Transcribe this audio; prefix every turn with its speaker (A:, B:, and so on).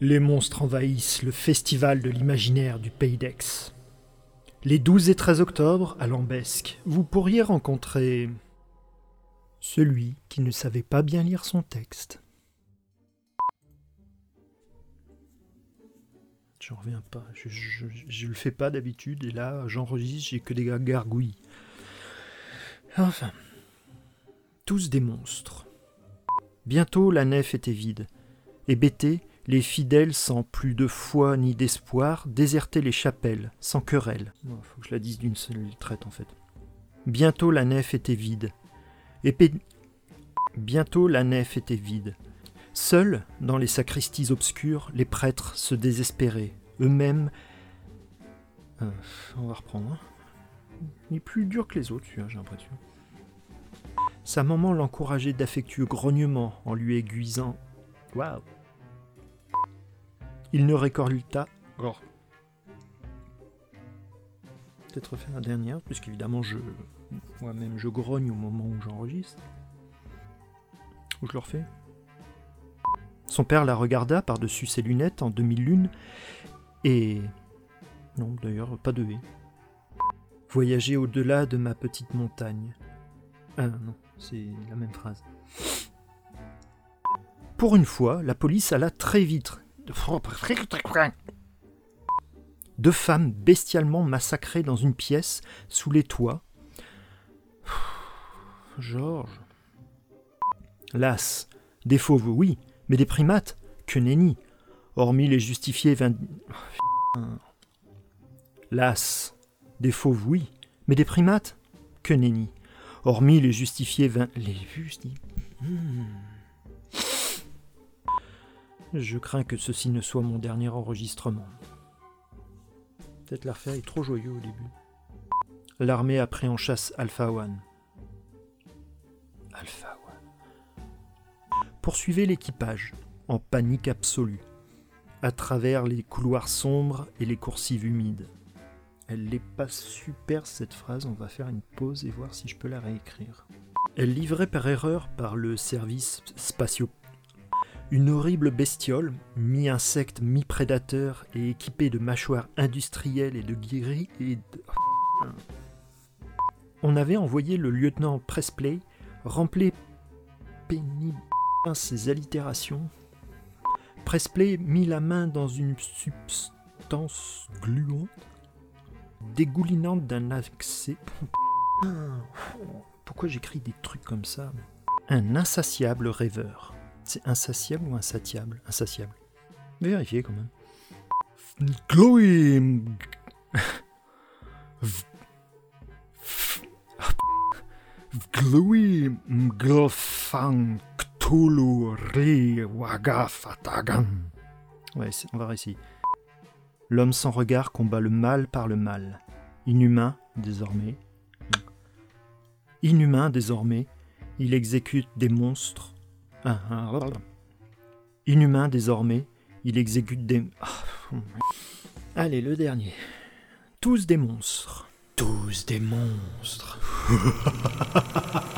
A: Les monstres envahissent le festival de l'imaginaire du Pays d'Aix. Les 12 et 13 octobre, à Lambesque, vous pourriez rencontrer celui qui ne savait pas bien lire son texte. J'en reviens pas. Je, je, le fais pas d'habitude et là j'enregistre, j'ai que des gargouilles. Enfin. Tous des monstres. Bientôt la nef était vide. Et bêtés, les fidèles, sans plus de foi ni d'espoir, désertaient les chapelles, sans querelle. Faut que je la dise d'une seule traite en fait. Bientôt la nef était vide. Et Bientôt la nef était vide. Seuls, dans les sacristies obscures, les prêtres se désespéraient, eux-mêmes. Euh, on va reprendre. Hein. Il est plus dur que les autres, j'ai l'impression. Sa maman l'encourageait d'affectueux grognements en lui aiguisant. Waouh Il ne récolta. Oh. Peut-être faire la dernière, puisqu'évidemment, je. Moi-même, je grogne au moment où j'enregistre. Ou je le refais Son père la regarda par-dessus ses lunettes en demi-lune et. Non, d'ailleurs, pas de haie. Voyager au-delà de ma petite montagne. Ah non. C'est la même phrase. Pour une fois, la police alla très vite. Deux femmes bestialement massacrées dans une pièce, sous les toits. Georges. Las. Des fauves, oui, mais des primates, que nenni. Hormis les justifiés vingt... Las. Des fauves, oui, mais des primates, que nenni hormis les justifiés vingt... Les hmm. Je crains que ceci ne soit mon dernier enregistrement. Peut-être l'affaire est trop joyeux au début. L'armée a pris en chasse Alpha One. Alpha One. Poursuivez l'équipage, en panique absolue, à travers les couloirs sombres et les coursives humides. Elle n'est pas super cette phrase, on va faire une pause et voir si je peux la réécrire. Elle livrait par erreur par le service spatio. Une horrible bestiole, mi-insecte, mi-prédateur et équipée de mâchoires industrielles et de guéris et de... On avait envoyé le lieutenant Presplay remplir pénible ses allitérations. Presplay mit la main dans une substance gluante dégoulinante d'un accès. Pourquoi j'écris des trucs comme ça? Un insatiable rêveur. C'est insatiable ou insatiable? Insatiable. Vérifiez quand même. Chloé. Chloé Mglfang Cthulhu Wagafatagan. Ouais, on va réussir. L'homme sans regard combat le mal par le mal. Inhumain, désormais. Inhumain, désormais, il exécute des monstres. Inhumain, désormais, il exécute des... Ah, Allez, le dernier. Tous des monstres. Tous des monstres.